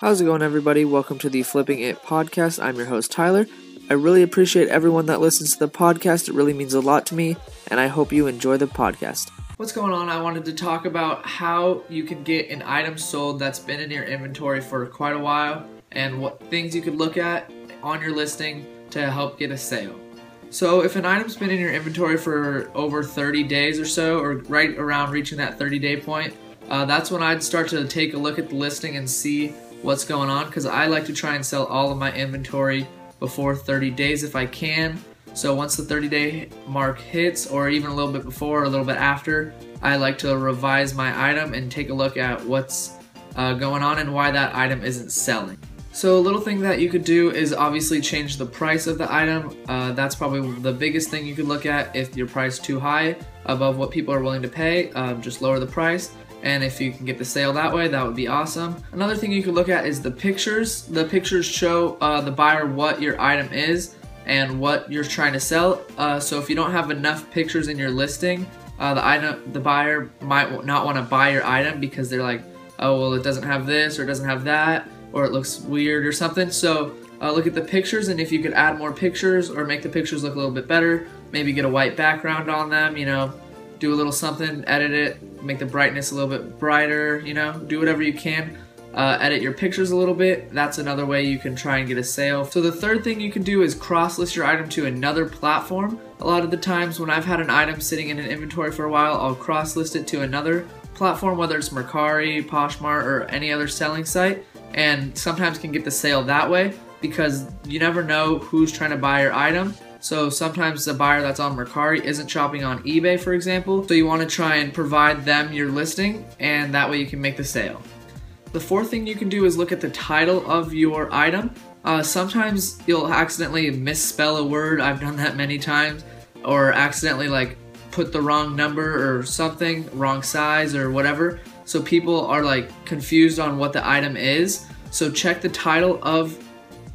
How's it going, everybody? Welcome to the Flipping It podcast. I'm your host, Tyler. I really appreciate everyone that listens to the podcast. It really means a lot to me, and I hope you enjoy the podcast. What's going on? I wanted to talk about how you can get an item sold that's been in your inventory for quite a while and what things you could look at on your listing to help get a sale. So, if an item's been in your inventory for over 30 days or so, or right around reaching that 30 day point, uh, that's when I'd start to take a look at the listing and see what's going on because I like to try and sell all of my inventory before 30 days if I can. So once the 30 day mark hits, or even a little bit before or a little bit after, I like to revise my item and take a look at what's uh, going on and why that item isn't selling. So a little thing that you could do is obviously change the price of the item. Uh, that's probably the biggest thing you could look at if your price is too high above what people are willing to pay. Um, just lower the price and if you can get the sale that way that would be awesome another thing you could look at is the pictures the pictures show uh, the buyer what your item is and what you're trying to sell uh, so if you don't have enough pictures in your listing uh, the item the buyer might not want to buy your item because they're like oh well it doesn't have this or it doesn't have that or it looks weird or something so uh, look at the pictures and if you could add more pictures or make the pictures look a little bit better maybe get a white background on them you know do a little something, edit it, make the brightness a little bit brighter, you know, do whatever you can. Uh, edit your pictures a little bit. That's another way you can try and get a sale. So the third thing you can do is cross list your item to another platform. A lot of the times when I've had an item sitting in an inventory for a while, I'll cross list it to another platform, whether it's Mercari, Poshmark, or any other selling site, and sometimes can get the sale that way because you never know who's trying to buy your item so sometimes the buyer that's on Mercari isn't shopping on eBay, for example. So you want to try and provide them your listing, and that way you can make the sale. The fourth thing you can do is look at the title of your item. Uh, sometimes you'll accidentally misspell a word. I've done that many times, or accidentally like put the wrong number or something, wrong size or whatever. So people are like confused on what the item is. So check the title of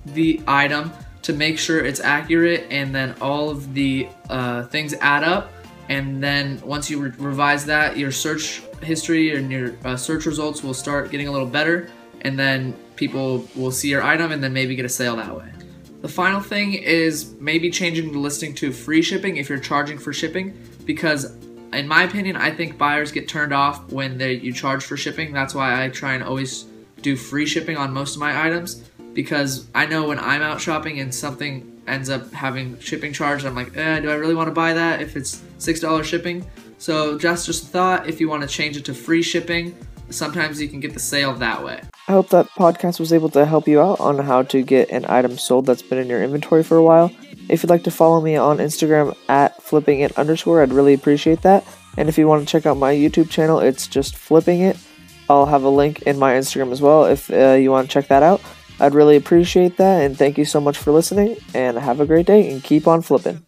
the item to make sure it's accurate and then all of the uh, things add up and then once you re revise that your search history and your uh, search results will start getting a little better and then people will see your item and then maybe get a sale that way. The final thing is maybe changing the listing to free shipping if you're charging for shipping because in my opinion I think buyers get turned off when they you charge for shipping. That's why I try and always do free shipping on most of my items because I know when I'm out shopping and something ends up having shipping charge, I'm like, eh, do I really want to buy that if it's $6 shipping? So just just a thought, if you want to change it to free shipping, sometimes you can get the sale that way. I hope that podcast was able to help you out on how to get an item sold that's been in your inventory for a while. If you'd like to follow me on Instagram at flipping it underscore, I'd really appreciate that. And if you want to check out my YouTube channel, it's just flipping it. I'll have a link in my Instagram as well if uh, you want to check that out. I'd really appreciate that, and thank you so much for listening, and have a great day, and keep on flipping.